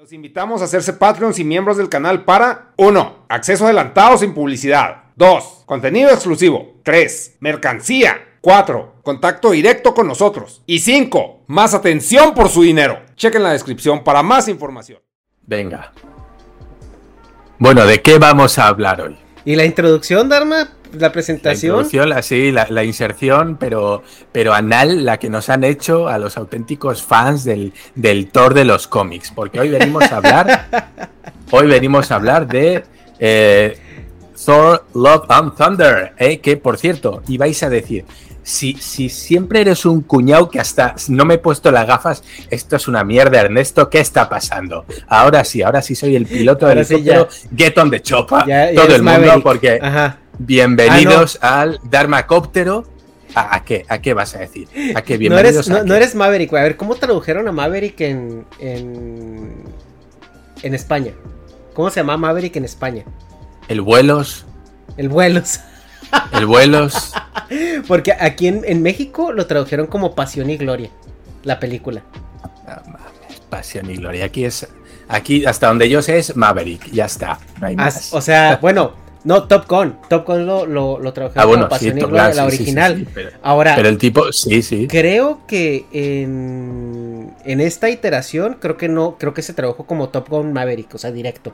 Los invitamos a hacerse Patreons y miembros del canal para 1. Acceso adelantado sin publicidad. 2. Contenido exclusivo. 3. Mercancía. 4. Contacto directo con nosotros. Y 5. Más atención por su dinero. Chequen la descripción para más información. Venga. Bueno, ¿de qué vamos a hablar hoy? ¿Y la introducción, Dharma? La La presentación. introducción, la, sí, la, la inserción, pero, pero anal, la que nos han hecho a los auténticos fans del, del Thor de los cómics. Porque hoy venimos a hablar. hoy venimos a hablar de eh, Thor Love and Thunder. eh, que por cierto, ibais a decir. Si, si siempre eres un cuñado que hasta no me he puesto las gafas, esto es una mierda, Ernesto, ¿qué está pasando? Ahora sí, ahora sí soy el piloto del sí, helicóptero, get on the chopper, Ya- ya todo el mundo, Maverick. porque Ajá. Bienvenidos al Dharmacóptero. ¿A, a qué? ¿A qué vas a decir? ¿A qué No bienvenidos eres, no, a no eres Maverick, güey. A ver, ¿cómo tradujeron a Maverick en, en, en España? ¿Cómo se llama Maverick en España? El vuelos, El vuelos. el vuelos. Porque aquí en, en México lo tradujeron como Pasión y Gloria, la película. Ah, mames, Pasión y gloria. Aquí es. Aquí, hasta donde yo sé, es Maverick. Ya está. No hay As- más. o sea, bueno, no, Top Gun. Top Gun lo, lo, lo tradujeron Ah, bueno, sí, Top Gun, la sí, original. sí, pero, Ahora, pero el tipo, sí, sí. creo que en, en esta iteración, creo que no, creo que se tradujo como Top Gun Maverick, o sea, directo.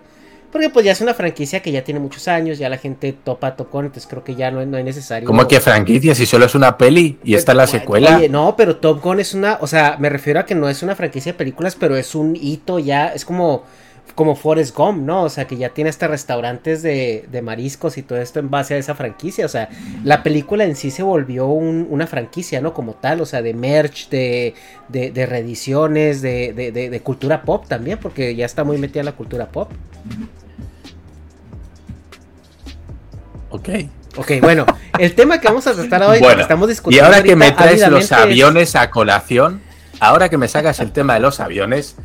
Porque pues ya es una franquicia que ya tiene muchos años, ya la gente topa Top Gun, entonces creo que ya no, no es necesario. ¿Cómo que franquicia? Si solo es una peli y esta es la secuela. Oye, no, pero Top Gun es una, o sea, me refiero a que no es una franquicia de películas, pero es un hito ya, es como como Forrest Gump, ¿no? O sea, que ya tiene hasta restaurantes de, de mariscos y todo esto en base a esa franquicia. O sea, la película en sí se volvió un- una franquicia, ¿no? Como tal, o sea, de merch, de, de, de reediciones, de, de, de- de cultura pop también, porque ya está muy metida en la cultura pop. Ok. Ok, bueno, el tema que vamos a tratar hoy, Bueno, que estamos y discutiendo. ahora que me traes los aviones a colación, ahora que me sacas el tema de los aviones,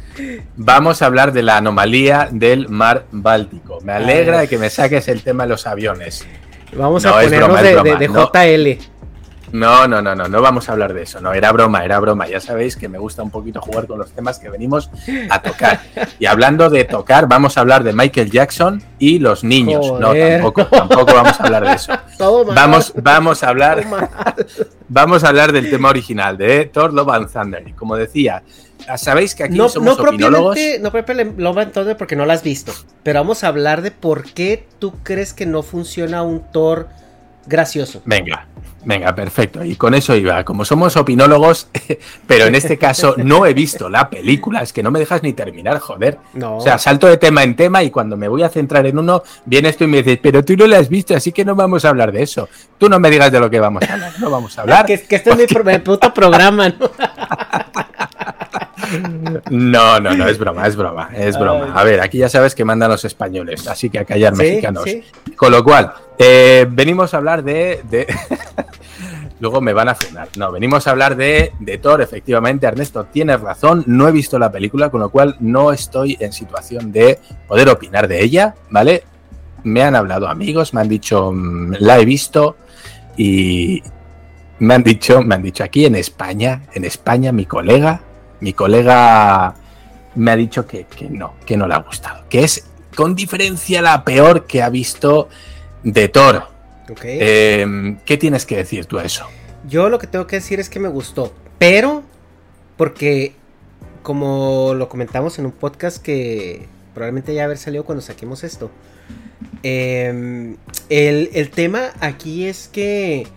vamos a hablar de la anomalía del mar Báltico. Me alegra de que me saques el tema de los aviones. Vamos No, a ponernos broma, de, broma, de- de no. JL. No, no, no, no, no vamos a hablar de eso. No, era broma, era broma. Ya sabéis que me gusta un poquito jugar con los temas que venimos a tocar. Y hablando de tocar, vamos a hablar de Michael Jackson y los niños. Joder. No, tampoco, tampoco vamos a hablar de eso. Vamos, vamos a hablar. Vamos a hablar del tema original de Thor Love and Thunder. Y como decía, sabéis que aquí No, somos no opinólogos. propiamente, no propiamente Love and Thunder porque no la has visto. Pero vamos a hablar de por qué tú crees que no funciona un Thor gracioso. Venga, venga, perfecto. Y con eso iba. Como somos opinólogos, pero en este caso no he visto la película, es que no me dejas ni terminar, joder. No. O sea, salto de tema en tema y cuando me voy a centrar en uno, vienes tú y me dices, pero tú no la has visto, así que no vamos a hablar de eso. Tú no me digas de lo que vamos a hablar, no vamos a hablar. que, que este es mi, pro- mi puto programa, ¿no? No, no, no, es broma, es broma, es broma. A ver, aquí ya sabes que mandan los españoles, así que a callar Sí, mexicanos. sí. Con lo cual, eh, venimos a hablar de, de luego me van a frenar. No, venimos a hablar de, de Thor, efectivamente, Ernesto, tienes razón, no he visto la película, con lo cual no estoy en situación de poder opinar de ella, ¿vale? Me han hablado amigos, me han dicho, mm, la he visto y me han dicho, me han dicho aquí en España, en España, mi colega, mi colega me ha dicho que, que no, que no le ha gustado, que es con diferencia la peor que ha visto de Thor. Eh, ¿Qué tienes que decir tú a eso? Yo lo que tengo que decir es que me gustó, pero porque como lo comentamos en un podcast que probablemente ya haber salido cuando saquemos esto, eh, el, el tema aquí es que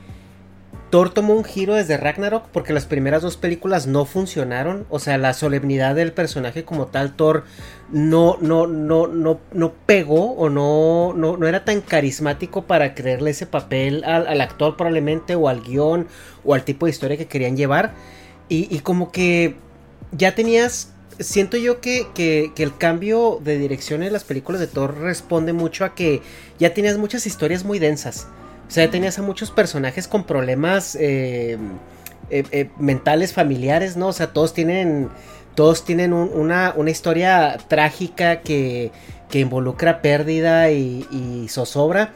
Thor tomó un giro desde Ragnarok porque las primeras dos películas no funcionaron. O sea, la solemnidad del personaje como tal, Thor, no, no, no, no, no pegó o no, no, no era tan carismático para creerle ese papel al, actor probablemente o al guion o al tipo de historia que querían llevar. Y, y como que ya tenías... Siento yo que, que, que el cambio de dirección en las películas de Thor responde mucho a que ya tenías muchas historias muy densas. O sea, tenías a muchos personajes con problemas eh, eh, eh, mentales, familiares, ¿no? O sea, todos tienen, todos tienen un- una, una historia trágica que, que involucra pérdida y, zozobra.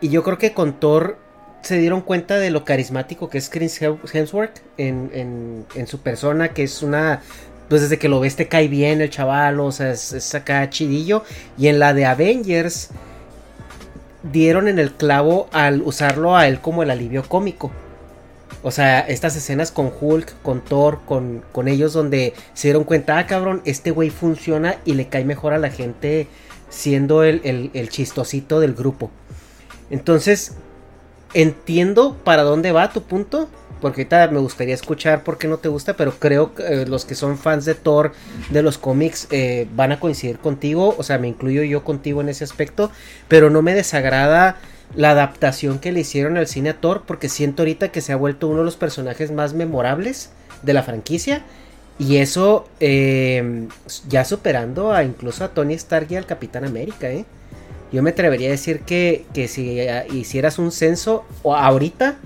Y yo creo que con Thor se dieron cuenta de lo carismático que es Chris Hem- Hemsworth en, en- en su persona, que es una... Pues desde que lo ves te cae bien el chaval, o sea, es, es acá chidillo. Y en la de Avengers dieron en el clavo al usarlo a él como el alivio cómico. O sea, estas escenas con Hulk, con Thor, con, con ellos donde se dieron cuenta, ah, cabrón, este güey funciona y le cae mejor a la gente siendo el, el- el chistosito del grupo. Entonces, entiendo para dónde va tu punto, porque ahorita me gustaría escuchar por qué no te gusta, pero creo que eh, los que son fans de Thor, de los cómics, eh, van a coincidir contigo, o sea, me incluyo yo contigo en ese aspecto, pero no me desagrada la adaptación que le hicieron al cine a Thor, porque siento ahorita que se ha vuelto uno de los personajes más memorables de la franquicia. Y eso eh, ya superando a incluso a Tony Stark y al Capitán América, ¿eh? Yo me atrevería a decir que, que si eh, hicieras un censo ahorita,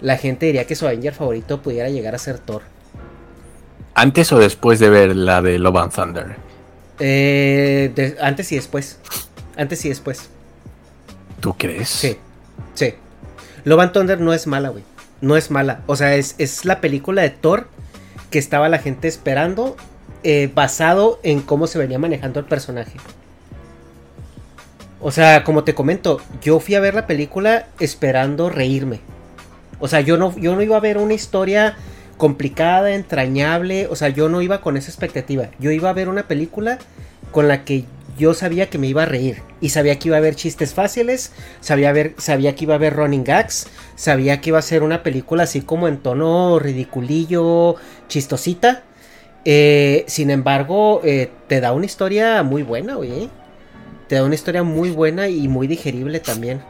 la gente diría que su Avenger favorito pudiera llegar a ser Thor. ¿Antes o después de ver la de Love and Thunder? Eh, de- antes y después. Antes y después. ¿Tú crees? Sí. Sí. Love and Thunder no es mala, güey. No es mala. O sea, es, es la película de Thor que estaba la gente esperando. eh, basado en cómo se venía manejando el personaje. O sea, como te comento, yo fui a ver la película esperando reírme. O sea, yo no, yo no iba a ver una historia complicada, entrañable. O sea, yo no iba con esa expectativa. Yo iba a ver una película con la que yo sabía que me iba a reír. Y sabía que iba a haber chistes fáciles. Sabía, ver, sabía que iba a haber running gags. Sabía que iba a ser una película así como en tono ridiculillo, chistosita. Eh, sin embargo, eh, te da una historia muy buena, güey. Te da una historia muy buena y muy digerible también.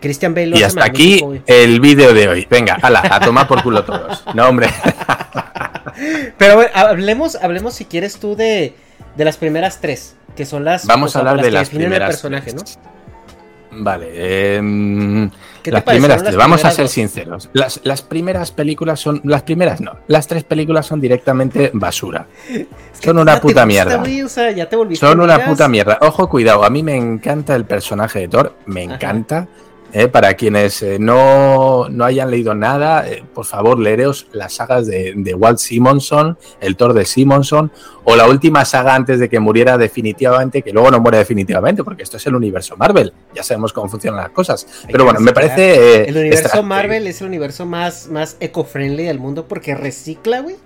Christian Bale lo Y hasta aquí el vídeo de hoy. Venga, ala, a tomar por culo todos. No, hombre. Pero bueno, hablemos, hablemos si quieres tú de, de las primeras tres, que son las. Vamos a hablar de que las primeras. personaje, ¿no? Vale. em, ¿Qué te las primeras las tres. Vamos a ser dos? sinceros. Las, las primeras películas son. Las primeras no. Las tres películas son directamente basura. Son una puta gusta, mierda. güey, o sea, ya te volviste Son una puta mierda. Ojo, cuidado. A mí me encanta el personaje de Thor. Me Ajá. encanta. Eh, para quienes eh, no, no hayan leído nada, eh, por favor, leeros las sagas de, de Walt Simonson, el Thor de Simonson, o la última saga antes de que muriera definitivamente, que luego no muere definitivamente, porque esto es el universo Marvel. Ya sabemos cómo funcionan las cosas. Hay Pero bueno, me parece. eh, El universo extra- Marvel es el universo más, más eco-friendly del mundo porque recicla, güey.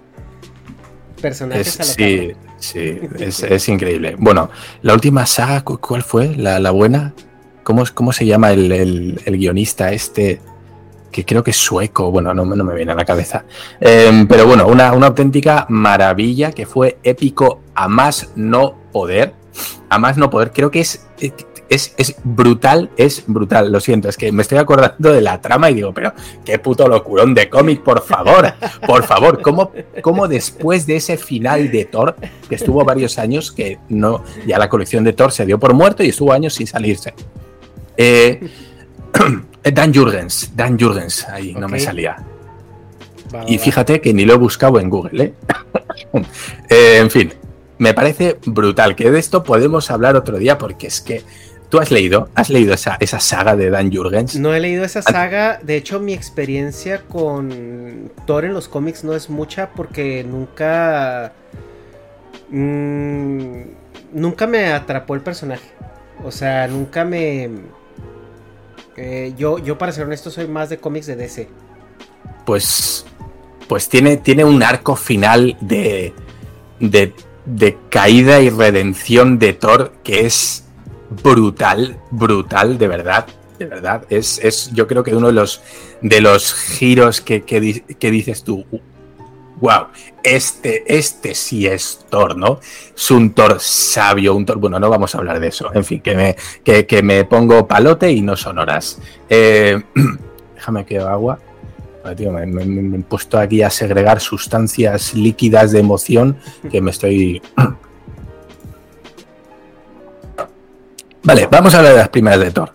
Personajes Es- a lo sí, sí, es, es increíble. Bueno, la última saga, ¿cu- ¿cuál fue? ¿La, la buena? ¿Cómo, cómo se llama el, el- el guionista este? Que creo que es sueco, bueno, no, no me viene a la cabeza. Em, pero bueno, una, una auténtica maravilla que fue épico a más no poder. A más no poder, creo que es, es, es brutal, es brutal. Lo siento, es que me estoy acordando de la trama y digo, pero qué puto locurón de cómic, por favor, por favor, ¿cómo, cómo después de ese final de Thor, que estuvo varios años, que no, ya la colección de Thor se dio por muerto y estuvo años sin salirse. Eh, Eh, Dan Jurgens, Dan Jurgens, ahí no me salía. Y fíjate que ni lo he buscado en Google, ¿eh? Eh, en fin, me parece brutal que de esto podemos hablar otro día porque es que tú has leído, has leído esa, esa saga de Dan Jurgens. No he leído esa saga. De hecho, mi experiencia con Thor en los cómics no es mucha porque nunca. mm, nunca me atrapó el personaje. O sea, nunca me. Eh, yo, yo, para ser honesto, soy más de cómics de DC. Pues, pues tiene, tiene un arco final de, de, de caída y redención de Thor que es brutal, brutal, de verdad. De verdad, es, es yo creo que uno de los, de los giros que, que, que dices tú, wow, este, este sí es Thor, ¿no? Es un Thor sabio, un Thor, bueno, no vamos a hablar de eso, en fin, que me, que, me pongo palote y no son horas. Eh, déjame que agua. Joder, tío, me, me- me he puesto aquí a segregar sustancias líquidas de emoción que me estoy... Vale, vamos a hablar de las primeras de Thor.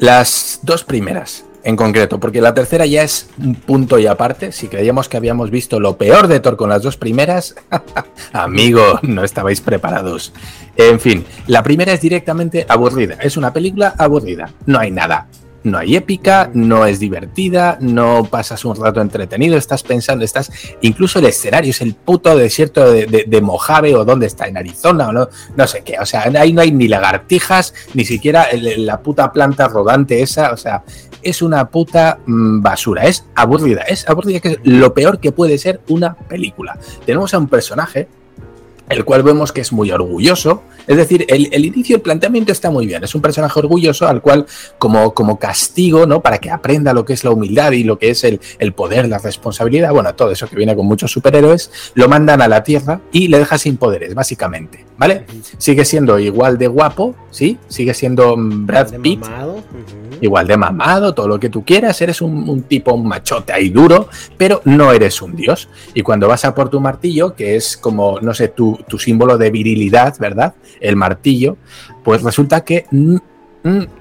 Las dos primeras, en concreto, porque la tercera ya es un punto y aparte. Si creíamos que habíamos visto lo peor de Thor con las dos primeras, amigo, no estabais preparados. En fin, la primera es directamente aburrida. Es una película aburrida. No hay nada. No hay épica, no es divertida, no pasas un rato entretenido, estás pensando, estás. Incluso el escenario es el puto desierto de, de- Mojave o dónde está, en Arizona o no, no sé qué. O sea, ahí no hay ni lagartijas, ni siquiera la puta planta rodante esa. O sea, es una puta mm, basura, es aburrida, es aburrida que es lo peor que puede ser una película. Tenemos a un personaje el cual vemos que es muy orgulloso. Es decir, el, el inicio, el planteamiento está muy bien. Es un personaje orgulloso al cual, como, como castigo, ¿no? Para que aprenda lo que es la humildad y lo que es el, el poder, la responsabilidad, bueno, todo eso que viene con muchos superhéroes, lo mandan a la Tierra y le deja sin poderes, básicamente. ¿Vale? Sigue siendo igual de guapo, ¿sí? Sigue siendo mm, Brad De Pitt mamado. ujú. igual de mamado, todo lo que tú quieras, eres un, un tipo, un machote ahí duro, pero no eres un dios. Y cuando vas a por tu martillo, que es como, no sé, tu, tu símbolo de virilidad, ¿verdad? El martillo, pues resulta que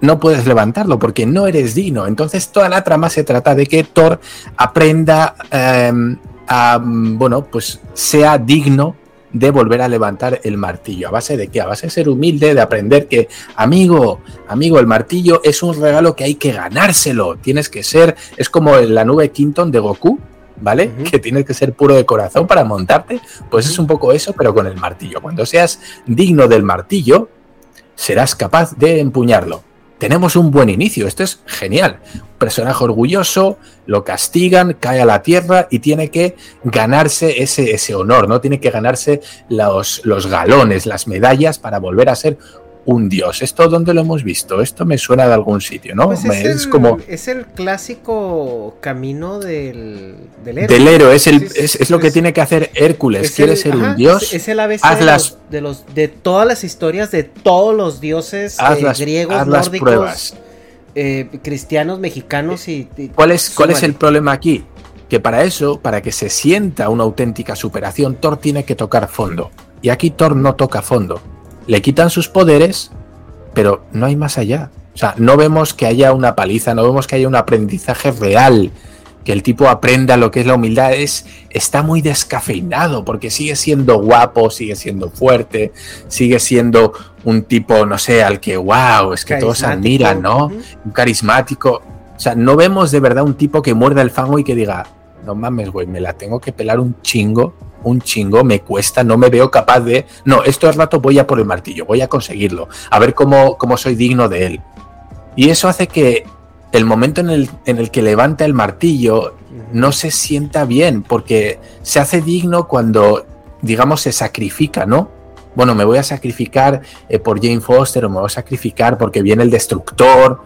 no puedes levantarlo porque no eres digno. Entonces toda la trama se trata de que Thor aprenda em, a, mm, bueno, pues sea digno de volver a levantar el martillo. ¿A base de qué? A base de ser humilde, de aprender que, amigo, amigo, el martillo es un regalo que hay que ganárselo. Tienes que ser, es como la nube Quinton de Goku, ¿vale? Que tienes que ser puro de corazón para montarte. Pues es un poco eso, pero con el martillo. Cuando seas digno del martillo, serás capaz de empuñarlo. Tenemos un buen inicio, esto es genial. Un personaje orgulloso, lo castigan, cae a la tierra y tiene que ganarse ese, ese honor, ¿no? Tiene que ganarse los, los galones, las medallas para volver a ser un dios. ¿Esto dónde lo hemos visto? Esto me suena de algún sitio, ¿no? Pues es, es el, como es el clásico camino del, del héroe. del héroe, es, el, es, es lo que tiene que hacer Hércules. es ¿Quiere el- ser ajá, un dios? Es, el ABC haz de, las- los, de los de todas las historias de todos los dioses Haz eh, las- griegos, haz las nórdicos, pruebas. eh, cristianos, mexicanos y, y- ¿Cuál es, ¿Cuál es el problema aquí? Que para eso, para que se sienta una auténtica superación, Thor tiene que tocar fondo. Y aquí Thor no toca fondo. Le quitan sus poderes, pero no hay más allá. O sea, no vemos que haya una paliza, no vemos que haya un aprendizaje real, que el tipo aprenda lo que es la humildad. Es, está muy descafeinado porque sigue siendo guapo, sigue siendo fuerte, sigue siendo un tipo, no sé, al que, wow, es que todos admiran, ¿no? un carismático. O sea, no vemos de verdad un tipo que muerda el fango y que diga, no mames, güey, me la tengo que pelar un chingo, un chingo, me cuesta, no me veo capaz de... No, esto es rato voy a por el martillo, voy a conseguirlo, a ver cómo, cómo soy digno de él. Y eso hace que el momento en el, en el que levanta el martillo no se sienta bien, porque se hace digno cuando, digamos, se sacrifica, ¿no? Bueno, me voy a sacrificar eh, por Jane Foster o me voy a sacrificar porque viene el destructor.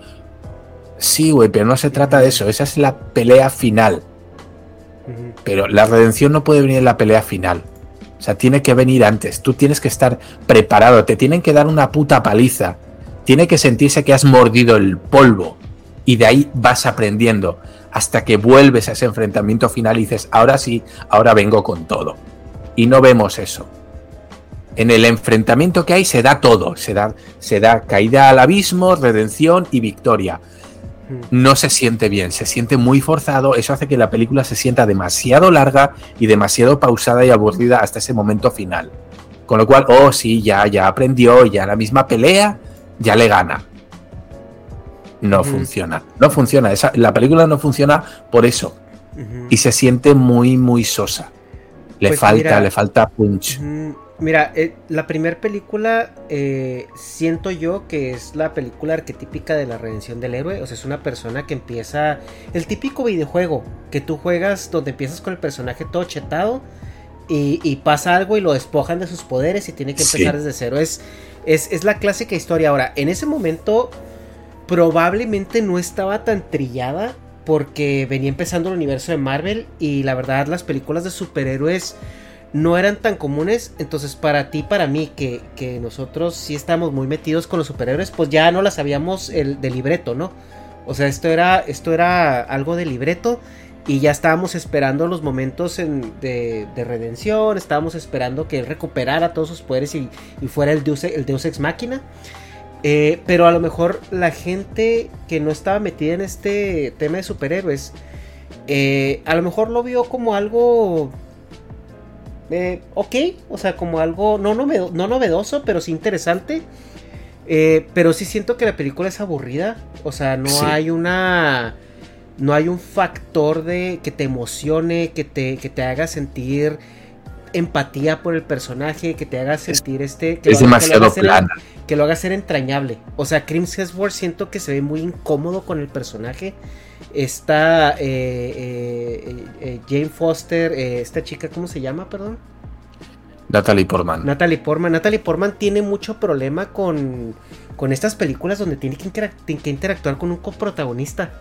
Sí, güey, pero no se trata de eso. Esa es la pelea final. Pero la redención no puede venir en la pelea final. O sea, tiene que venir antes. Tú tienes que estar preparado. Te tienen que dar una puta paliza. Tiene que sentirse que has mordido el polvo. Y de ahí vas aprendiendo. Hasta que vuelves a ese enfrentamiento final y dices, ahora sí, ahora vengo con todo. Y no vemos eso. En el enfrentamiento que hay se da todo. Se da caída al abismo, redención y victoria. No se siente bien, se siente muy forzado, eso hace que la película se sienta demasiado larga y demasiado pausada y aburrida hasta ese momento final. Con lo cual, oh sí, ya, ya aprendió, ya la misma pelea, ya le gana. No funciona, no funciona, esa, la película no funciona por eso. Y se siente muy, muy sosa. Le Pues falta, mira, le falta punch. Mira, eh, la primera película eh, siento yo que es la película arquetípica de la redención del héroe. O sea, es una persona que empieza. El típico videojuego que tú juegas donde empiezas con el personaje todo chetado y, y pasa algo y lo despojan de sus poderes y tiene que empezar Sí. desde cero. Es, es, es la clásica historia. Ahora, en ese momento probablemente no estaba tan trillada porque venía empezando el universo de Marvel y la verdad las películas de superhéroes no eran tan comunes. Entonces, para ti, para mí, que, que nosotros sí estamos muy metidos con los superhéroes, pues ya no las sabíamos el de libreto, ¿no? O sea, esto era, esto era algo de libreto. Y ya estábamos esperando los momentos en- de, de redención. Estábamos esperando que él recuperara todos sus poderes y, y fuera el Deus, el Ex Máquina. Eh, pero a lo mejor la gente que no estaba metida en este tema de superhéroes, eh, a lo mejor lo vio como algo eh, ok, o sea, como algo no, novedo- no novedoso, pero sí interesante. Eh, pero sí siento que la película es aburrida. O sea, no Sí. hay una. No hay un factor de que te emocione, que te, que te haga sentir empatía por el personaje, que te haga sentir este. Que es lo- que lo demasiado ser- plana. que lo haga ser entrañable. O sea, Crims Hemsworth siento que se ve muy incómodo con el personaje. Está eh, eh, Jane Foster, eh, esta chica, ¿cómo se llama, perdón? Natalie Portman. Natalie Portman. Natalie Portman tiene mucho problema con, con estas películas donde tiene que, interac- tiene que interactuar con un coprotagonista.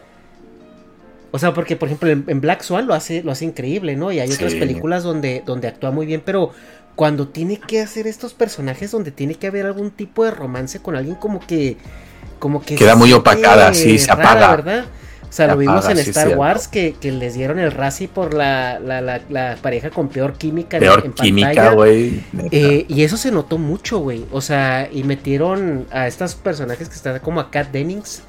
O sea, porque por ejemplo en, en Black Swan lo hace, lo hace increíble, ¿no? Y hay otras Sí. películas donde, donde actúa muy bien, pero cuando tiene que hacer estos personajes donde tiene que haber algún tipo de romance con alguien como que... Como que Queda muy opacada, sí, se apaga. ¿verdad? O sea, Se lo vimos apaga, en Star. Wars que, que les dieron el Razzie por la, la, la- la pareja con peor química en- Peor en química, pantalla. güey. Eh, y eso se notó mucho, güey. O sea, y metieron a estos personajes que están como a Kat Dennings.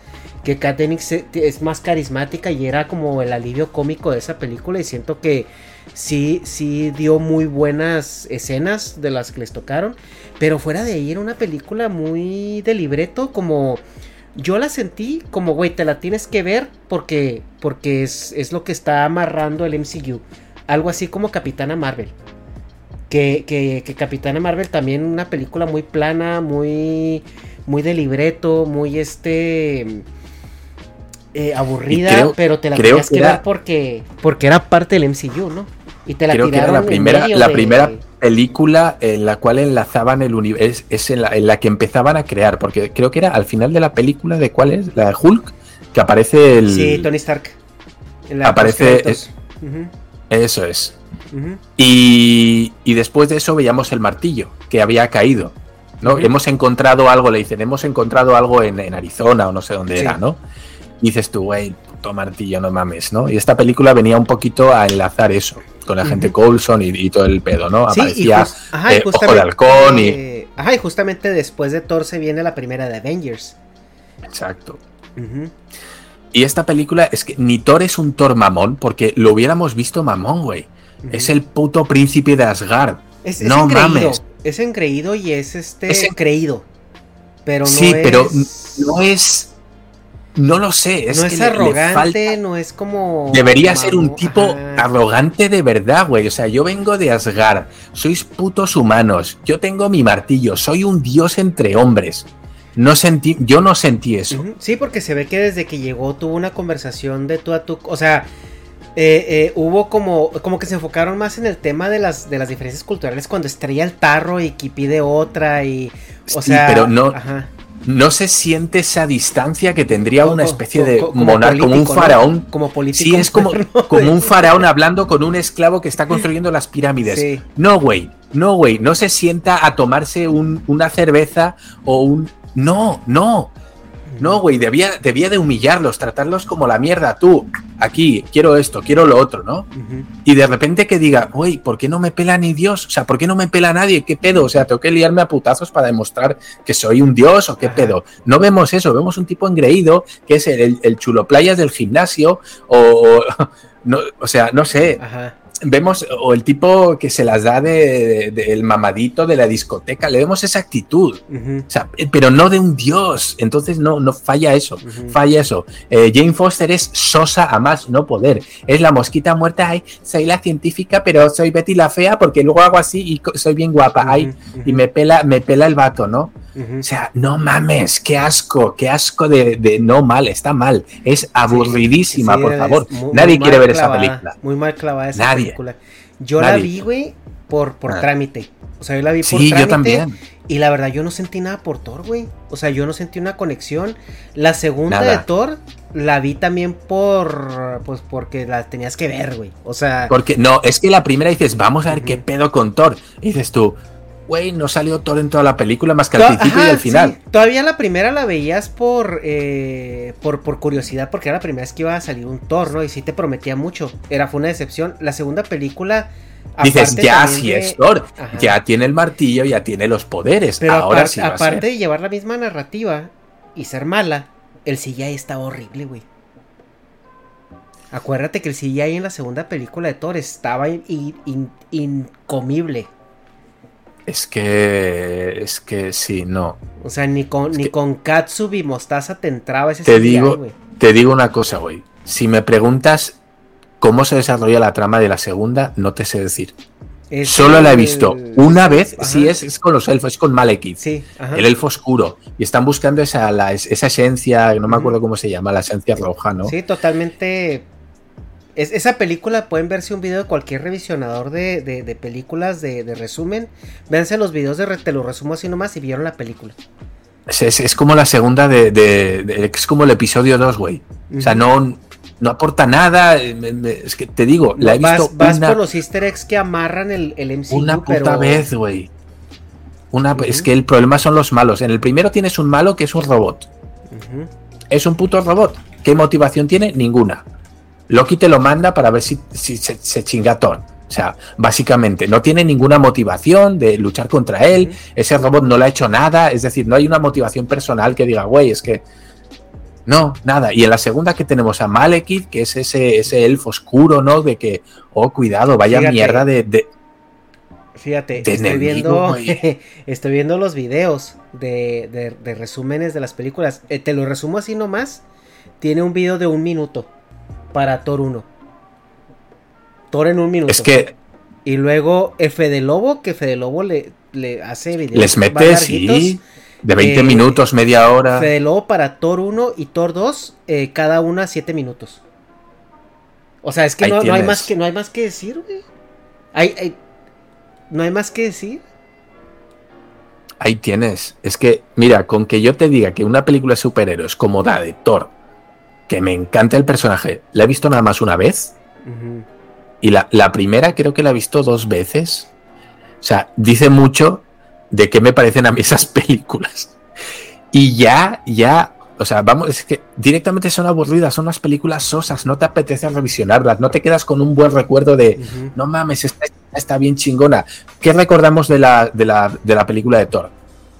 Que Kat Dennings es más carismática y era como el alivio cómico de esa película. Y siento que sí, sí dio muy buenas escenas de las que les tocaron. Pero fuera de ahí era una película muy de libreto, como... Yo la sentí como, güey, te la tienes que ver porque, porque es, es lo que está amarrando el MCU. Algo así como Capitana Marvel. Que, que, que Capitana Marvel también una película muy plana, muy, muy de libreto, muy este eh, aburrida, creo- pero te la tenías que que era- ver porque, porque era parte del MCU, ¿no? Y te la Creo que era tiraron la primera, la de- primera película en la cual enlazaban el universo. Es, es en, la, en la que empezaban a crear, porque creo que era al final de la película de cuál es, la de Hulk, que aparece el. Sí, Tony Stark. En la Aparece-. Ujú, Eso es. Y, y después de eso veíamos el martillo, que había caído. ¿no? Hemos encontrado algo, le dicen, hemos encontrado algo en, en Arizona o no sé dónde Sí. era, ¿no? Y dices tú, güey, puto martillo, no mames, ¿no? Y esta película venía un poquito a enlazar eso, con la gente Coulson y, y todo el pedo, ¿no? Sí, Aparecía jus- ajá, eh, Ojo de Halcón y... eh, Ajá, y justamente después de Thor se viene la primera de Avengers. Exacto. Y esta película es que ni Thor es un Thor mamón, porque lo hubiéramos visto mamón, güey. Es el puto príncipe de Asgard. Es, no engreído, mames. Es engreído y es este Es en- creído. Pero no sí, es, pero no es... No lo sé. Es no que es le- arrogante, falta- no es como. Debería ser un tipo ajá. arrogante de verdad, güey. O sea, yo vengo de Asgard. Sois putos humanos. Yo tengo mi martillo. Soy un dios entre hombres. No sentí, yo no sentí eso. Sí, porque se ve que desde que llegó tuvo una conversación de tú a tú. O sea, eh, eh, hubo como, como que se enfocaron más en el tema de las, de las diferencias culturales cuando estrella el tarro y que pide otra y. O Sí, sea, pero no- ajá. No se siente esa distancia que tendría una especie de como monarca, como un faraón. Como político Sí, es como, como un faraón hablando con un esclavo que está construyendo las pirámides. Sí. No, güey, no, güey, no se sienta a tomarse un- una cerveza o un... No, no. No, güey, debía, debía de humillarlos, tratarlos como la mierda. Tú, aquí, quiero esto, quiero lo otro, ¿no? Y de repente que diga, güey, ¿por qué no me pela ni Dios? O sea, ¿por qué no me pela nadie? ¿Qué pedo? O sea, tengo que liarme a putazos para demostrar que soy un dios o qué pedo. No vemos eso, vemos un tipo engreído que es el, el chulo playas del gimnasio o, no, o sea, no sé. Ajá. Vemos, o el tipo que se las da de, de- el mamadito de la discoteca, le vemos esa actitud. Ujú. O sea, pero no de un dios. Entonces no, no falla eso. Falla eso. Eh, Jane Foster es sosa a más no poder. Es la mosquita muerta. Ay, soy la científica, pero soy Betty la fea porque luego hago así y soy bien guapa. Ay, y me pela, me pela el vato, ¿no? O sea, no mames, qué asco, qué asco de, de- no mal, está mal. Es aburridísima, Sí, por favor. muy- Nadie muy quiere ver esa película. Muy mal clavada esa Nadie. película. Yo la vi, güey, por, por Ah. trámite. O sea, yo la vi por Sí, trámite. yo también. Y la verdad, yo no sentí nada por Thor, güey. O sea, yo no sentí una conexión. La segunda Nada. de Thor la vi también por. Pues porque la tenías que ver, güey. O sea. Porque no, es que la primera dices, vamos a ver qué pedo con Thor. Y dices tú, güey, no salió Thor en toda la película más que al principio y al final. sí. Todavía la primera la veías por, eh, por por curiosidad, porque era la primera vez que iba a salir un Thor, ¿no? Y sí te prometía mucho. Era, fue una decepción. La segunda película. Dices, aparte ya sí es Thor, Ajá. ya tiene el martillo, ya tiene los poderes. Pero Ahora apar- sí va a aparte ser. de llevar la misma narrativa y ser mala, el CGI estaba horrible, güey. Acuérdate que el CGI en la segunda película de Thor estaba in- in- in- incomible. Es que, es que sí, no. O sea, ni con, Es ni que- con Katsubi y Mostaza te entraba ese Te digo, te digo una cosa, güey. Si me preguntas cómo se desarrolla la trama de la segunda, no te sé decir. Es Solo la he visto una vez, Ajá. sí es, es con los elfos, es con Malekith. Sí. El elfo oscuro. Y están buscando esa, la- esa esencia, no me acuerdo cómo se llama, la esencia roja, ¿no? Sí, totalmente. Es, esa película pueden verse un video de cualquier revisionador de, de- de películas de, de resumen. Véanse los videos de te lo resumo así nomás y vieron la película. Es, es- es como la segunda de, Es como el episodio 2, güey. O sea, no, no aporta nada. eh, es que te digo, la he vas visto vas una, por los easter eggs que amarran el, el MCU, una puta pero... vez, güey. Una. Es que el problema son los malos. En el primero tienes un malo que es un robot. Es un puto robot. ¿Qué motivación tiene? Ninguna. Loki te lo manda para ver si, si se, se chinga Thor. O sea, básicamente, no tiene ninguna motivación de luchar contra él. Ese robot no le ha hecho nada. Es decir, no hay una motivación personal que diga, güey, es que. No, nada. Y en la segunda que tenemos a Malekith, que es ese, ese elfo oscuro, ¿no? De que, oh, cuidado, vaya Fíjate. mierda de, de- Fíjate, De estoy enemigo, viendo, estoy viendo los videos de, de- de resúmenes de las películas. Eh, te lo resumo así nomás. Tiene un video de un minuto para Thor 1. Thor en un minuto. Es que Y luego eh, Fede Lobo, que Fede Lobo le, le hace videos les mete, sí, de 20 Eh, minutos, media hora. Fede Lobo para Thor 1 y Thor 2, eh, cada una 7 minutos. O sea, es que no, no hay más que no hay más que decir, güey. Hay, hay- no hay más que decir. Ahí tienes. Es que, mira, con que yo te diga que una película de superhéroes como la de Thor, que me encanta el personaje, la he visto nada más una vez. Y la, la primera creo que la he visto dos veces. O sea, dice mucho de qué me parecen a mí esas películas. Y ya, ya, o sea, vamos, es que directamente son aburridas, son unas películas sosas, no te apetece revisionarlas, no te quedas con un buen recuerdo de, no mames, esta está bien chingona. ¿Qué recordamos de la, de la, de la película de Thor?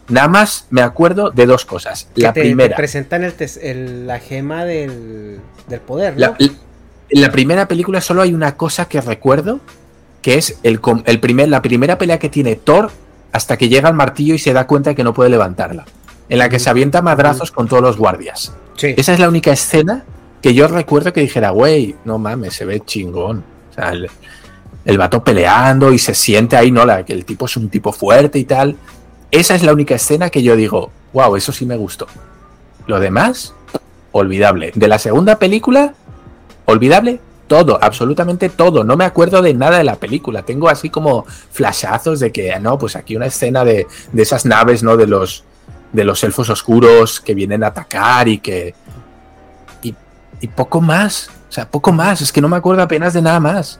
Nada más me acuerdo de dos cosas. La te, te primera, presentan el tes- el- la gema del, del poder, ¿no? la, en la primera película solo hay una cosa que recuerdo, que es el, el primer, la primera pelea que tiene Thor hasta que llega al martillo y se da cuenta de que no puede levantarla. En la que se avienta madrazos con todos los guardias. Sí. Esa es la única escena que yo recuerdo que dijera, güey, no mames, se ve chingón. O sea, el, el vato peleando y se siente ahí, ¿no? La, que el tipo es un tipo fuerte y tal. Esa es la única escena que yo digo, wow, eso sí me gustó. Lo demás, olvidable. De la segunda película, olvidable todo, absolutamente todo. No me acuerdo de nada de la película. Tengo así como flashazos de que, no, pues aquí una escena de, de esas naves, ¿no? De los, de los elfos oscuros que vienen a atacar y que... Y, y poco más. O sea, poco más. Es que no me acuerdo apenas de nada más.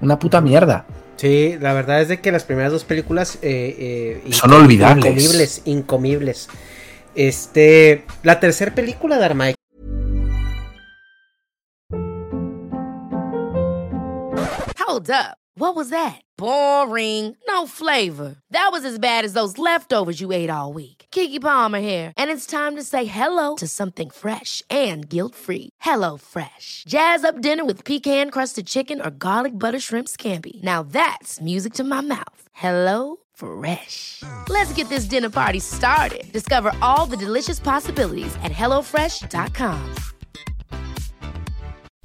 Una puta mierda. Sí, la verdad es de que las primeras dos películas eh, eh, Son olvidables. Incomibles, incomibles. Este, la tercera película de Armike. Hold up. What was that? Boring. No flavor. That was as bad as those leftovers you ate all week. Kiki Palmer here, and it's time to say hello to something fresh and guilt-free. Hello Fresh. Jazz up dinner with pecan-crusted chicken or garlic butter shrimp scampi. Now that's music to my mouth. Hello Fresh. Let's get this dinner party started. Discover all the delicious possibilities at hellofresh.com.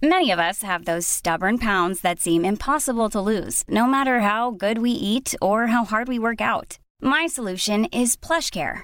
Many of us have those stubborn pounds that seem impossible to lose, no matter how good we eat or how hard we work out. My solution is PlushCare.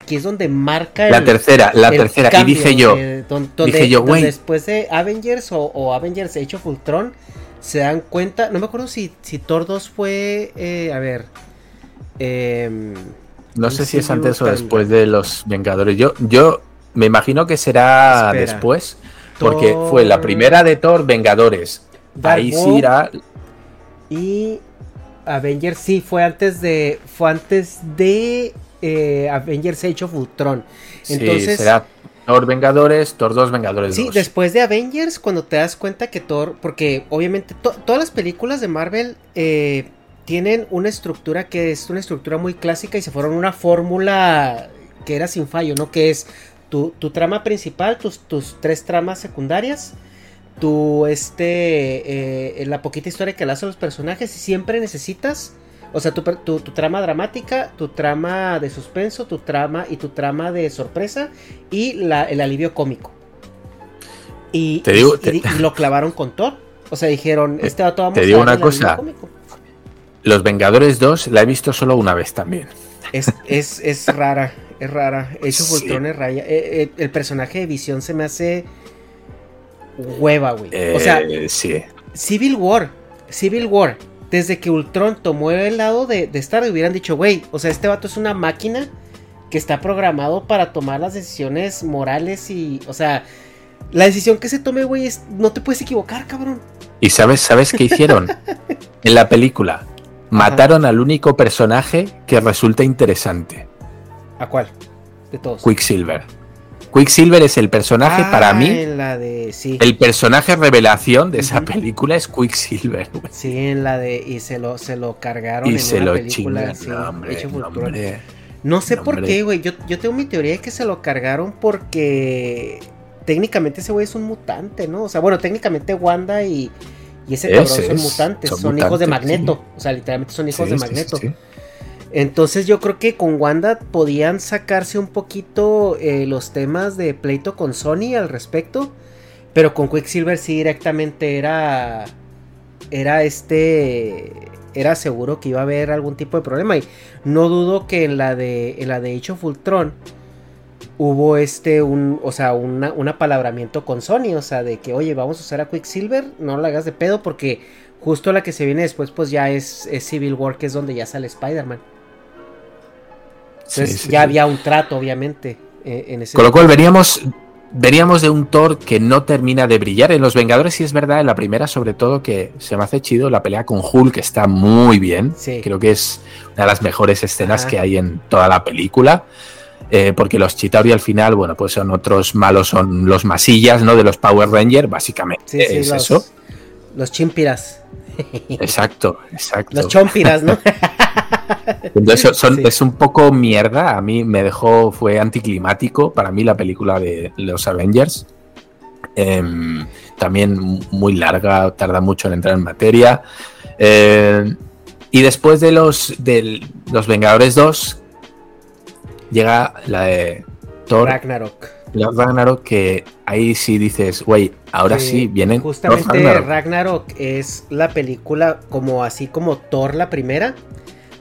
Aquí es donde marca el, La tercera, la tercera. Y cambio, dije yo, eh, donde, dije yo, güey. después de Avengers o, o Avengers Age of Ultron se dan cuenta, no me acuerdo si, si Thor 2 fue, eh, a ver, em, no sé si es antes o después de los Vengadores. Yo, yo me imagino que será Espera. después, porque Thor- fue la primera de Thor Vengadores. Dark Ahí World. sí irá. y Avengers sí fue antes de, fue antes de eh, Avengers Age of Ultron. sí, Entonces, será Thor Vengadores, Thor 2 Vengadores Sí, 2. después de Avengers, cuando te das cuenta que Thor, porque obviamente to- todas las películas de Marvel eh, tienen una estructura que es una estructura muy clásica y se fueron una fórmula que era sin fallo, ¿no? Que es tu, tu trama principal, tus, tus tres tramas secundarias, tu este, eh, la poquita historia que le hace a los personajes y siempre necesitas, o sea, tu, tu- tu trama dramática, tu trama de suspenso, tu trama y tu trama de sorpresa y la- el alivio cómico. Y, Te digo- y- te- y- y lo clavaron con Thor. O sea, dijeron, este vato vamos te digo una cosa. Los Vengadores 2 la he visto solo una vez también. Es, es, es rara, es rara. Hecho Sí. Es raya. Eh, eh, el personaje de Visión se me hace hueva, güey. o sea, Eh, sí. Civil War, Civil War, desde que Ultron tomó el lado de, de Star, hubieran dicho, güey, o sea, este vato es una máquina que está programado para tomar las decisiones morales y, o sea, la decisión que se tome, güey, es, no te puedes equivocar, cabrón. ¿Y sabes, sabes qué hicieron? en la película. Mataron al único personaje que resulta interesante. ¿A cuál? De todos. Quicksilver. Quicksilver es el personaje Ah, para mí. En la de, sí. El personaje revelación de esa película es Quicksilver. Sí, en la de, y se lo, se lo cargaron Y en se una lo película, sí, no, hombre, Age of no, Ultron. hombre. No sé No, por hombre. qué, güey. Yo, yo tengo mi teoría de que se lo cargaron porque técnicamente ese güey es un mutante, ¿no? O sea, bueno, técnicamente Wanda y, y ese cabrón son es, mutantes, son, son hijos de Magneto. O sea, literalmente son hijos Sí, de Magneto. sí. Entonces yo creo que con Wanda podían sacarse un poquito eh, los temas de pleito con Sony al respecto. Pero con Quicksilver sí directamente era. Era este. Era seguro que iba a haber algún tipo de problema. Y no dudo que en la de. En la de Age of Ultron. Hubo este un. O sea, una- un apalabramiento con Sony. O sea, de que, oye, vamos a usar a Quicksilver. No la hagas de pedo. Porque justo la que se viene después, pues ya es, es Civil War, que es donde ya sale Spider-Man. Sí, Entonces sí, ya sí. había un trato, obviamente. eh, en ese Con lo cual veríamos, veríamos de un Thor que no termina de brillar. En los Vengadores sí es verdad, en la primera sobre todo que se me hace chido la pelea con Hulk, que está muy bien. Sí. Creo que es una de las mejores escenas Ajá. que hay en toda la película. Eh, porque los Chitauri al final, bueno, pues son otros malos, son los masillas, ¿no? De los Power Rangers, básicamente. Sí, sí, es los, eso. Los chimpiras. Exacto, exacto. Los chompiras, ¿no? Son- Sí. es un poco mierda. A mí me dejó, fue anticlimático para mí la película de los Avengers. Em, también muy larga, tarda mucho en entrar en materia. Eh, y después de los, de los Vengadores 2, llega la de Thor Ragnarok. la Ragnarok, que ahí sí dices, güey, ahora sí vienen Thor Justamente Ragnarok. Ragnarok. es la película como así como Thor la primera.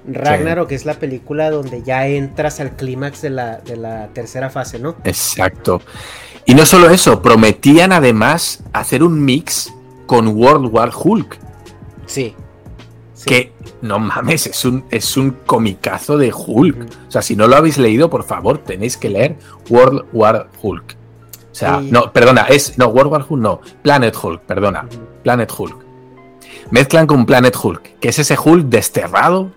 Ragnarok es la película donde ya entras al clímax de la, de la tercera fase, ¿no? Exacto. Y no solo eso, prometían además hacer un mix con World War Hulk. Sí. sí. Que no mames, es un, es un comicazo de Hulk. O sea, si no lo habéis leído, por favor, tenéis que leer World War Hulk. O sea, Sí. no, perdona, es. No, World War Hulk no. Planet Hulk, perdona. Planet Hulk. Mezclan con Planet Hulk, que es ese Hulk desterrado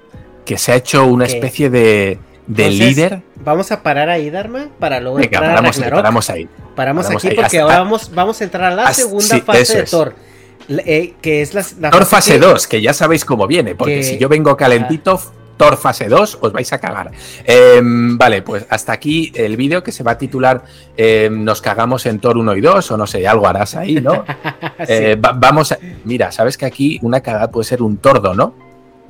que se ha hecho una especie de, de Entonces, líder. Vamos a parar ahí, Dharma, para luego Venga, entrar a paramos ahí, paramos ahí. Paramos paramos aquí ahí. porque ahora vamos, vamos a entrar a la hasta- segunda sí, fase de. Thor. Eh, que es la, la Thor fase que- 2, que ya sabéis cómo viene, porque que- si yo vengo calentito, Thor fase 2, os vais a cagar. Em, vale, pues hasta aquí el vídeo que se va a titular em, Nos cagamos en Thor 1 y 2, o no sé, algo harás ahí, ¿no? Sí. Eh, va- vamos a. Mira, sabes que aquí una cagada puede ser un tordo, ¿no?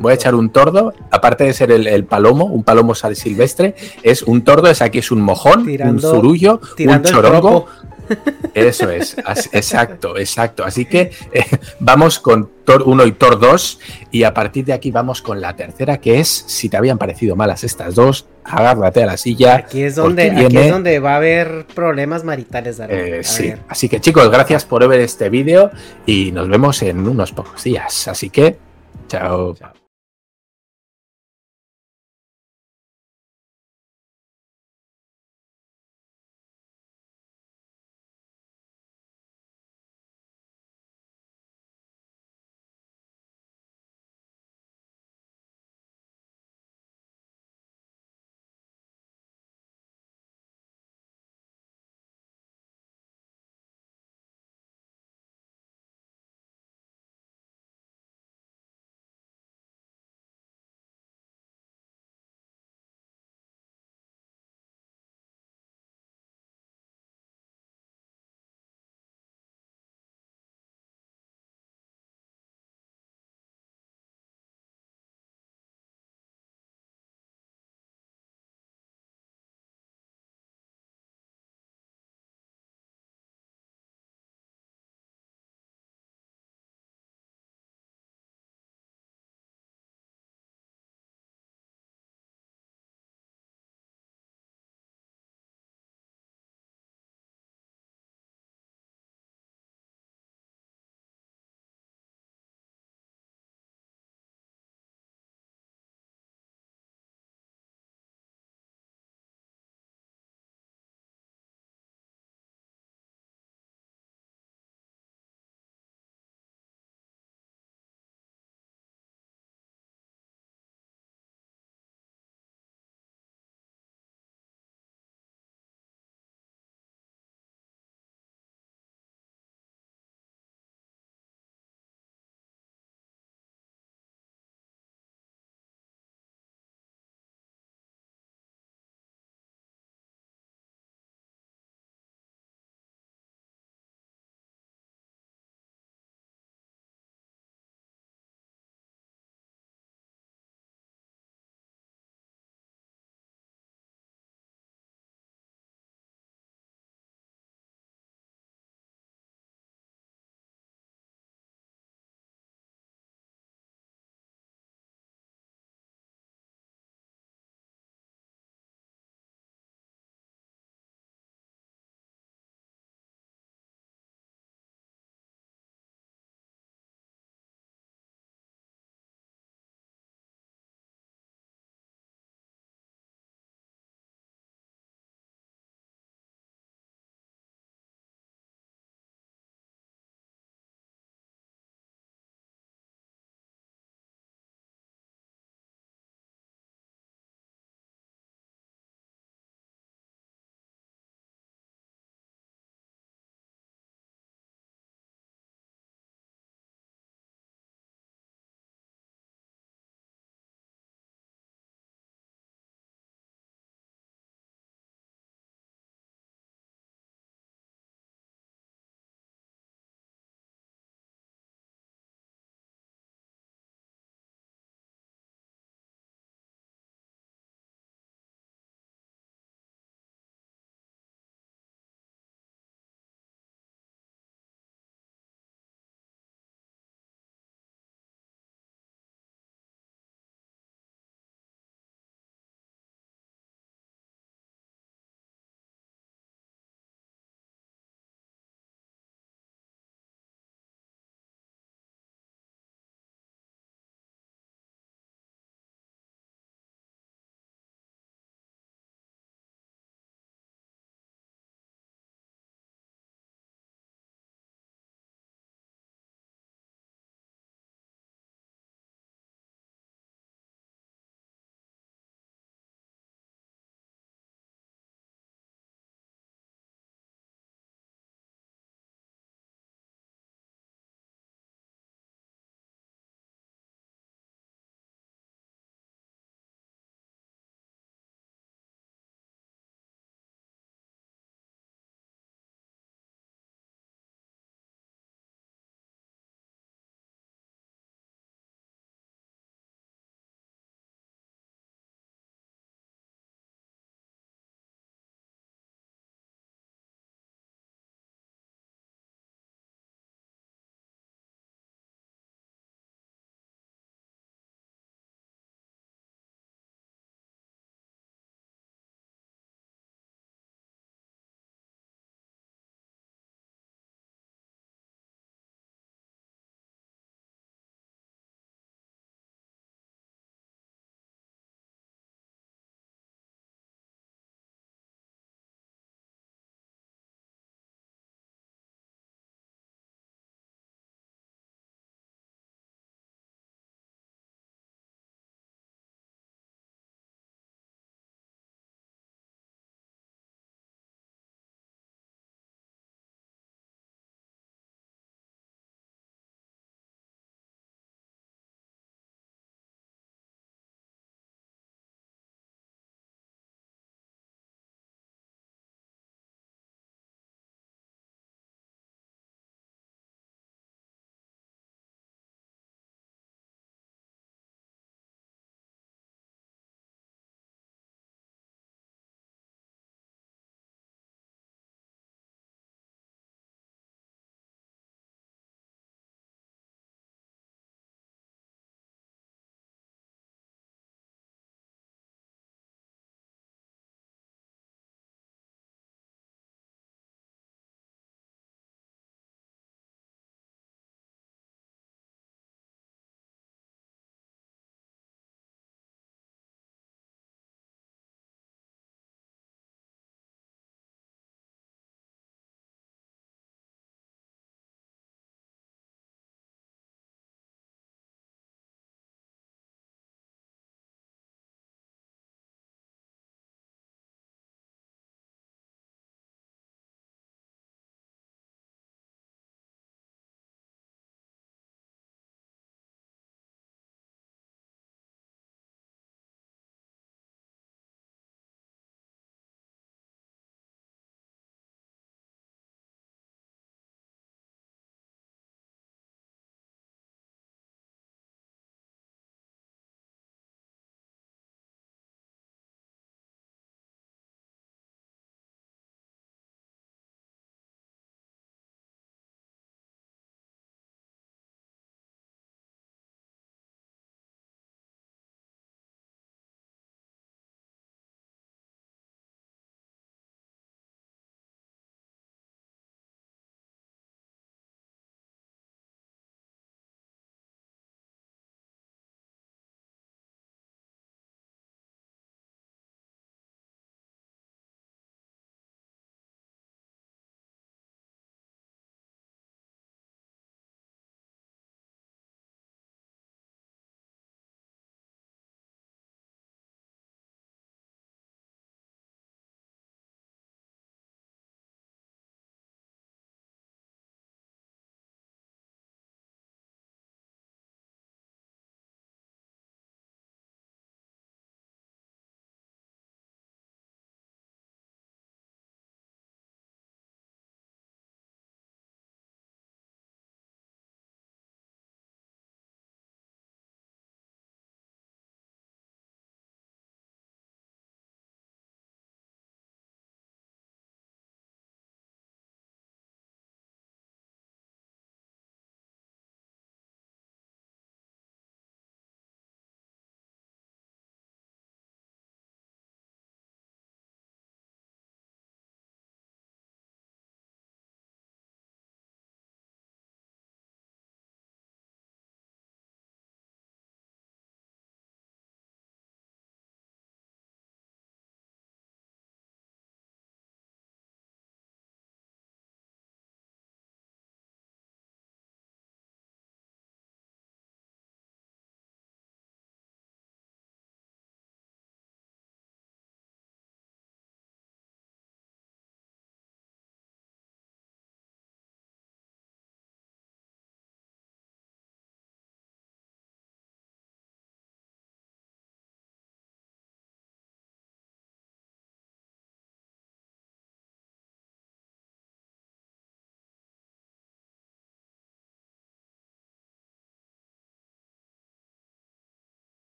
Voy a echar un tordo, aparte de ser el, el palomo, un palomo sal silvestre, es un tordo, es aquí es un mojón, Tirando- un zurullo, un chorongo. Eso es, as- exacto, exacto. Así que eh, vamos con Thor 1 y Thor 2 y a partir de aquí vamos con la tercera que es, si te habían parecido malas estas dos, agárrate a la silla. Aquí es donde, aquí viene- es donde va a haber problemas maritales, eh, sí, ver. así que chicos, gracias por ver este vídeo y nos vemos en unos pocos días. Así que, chao.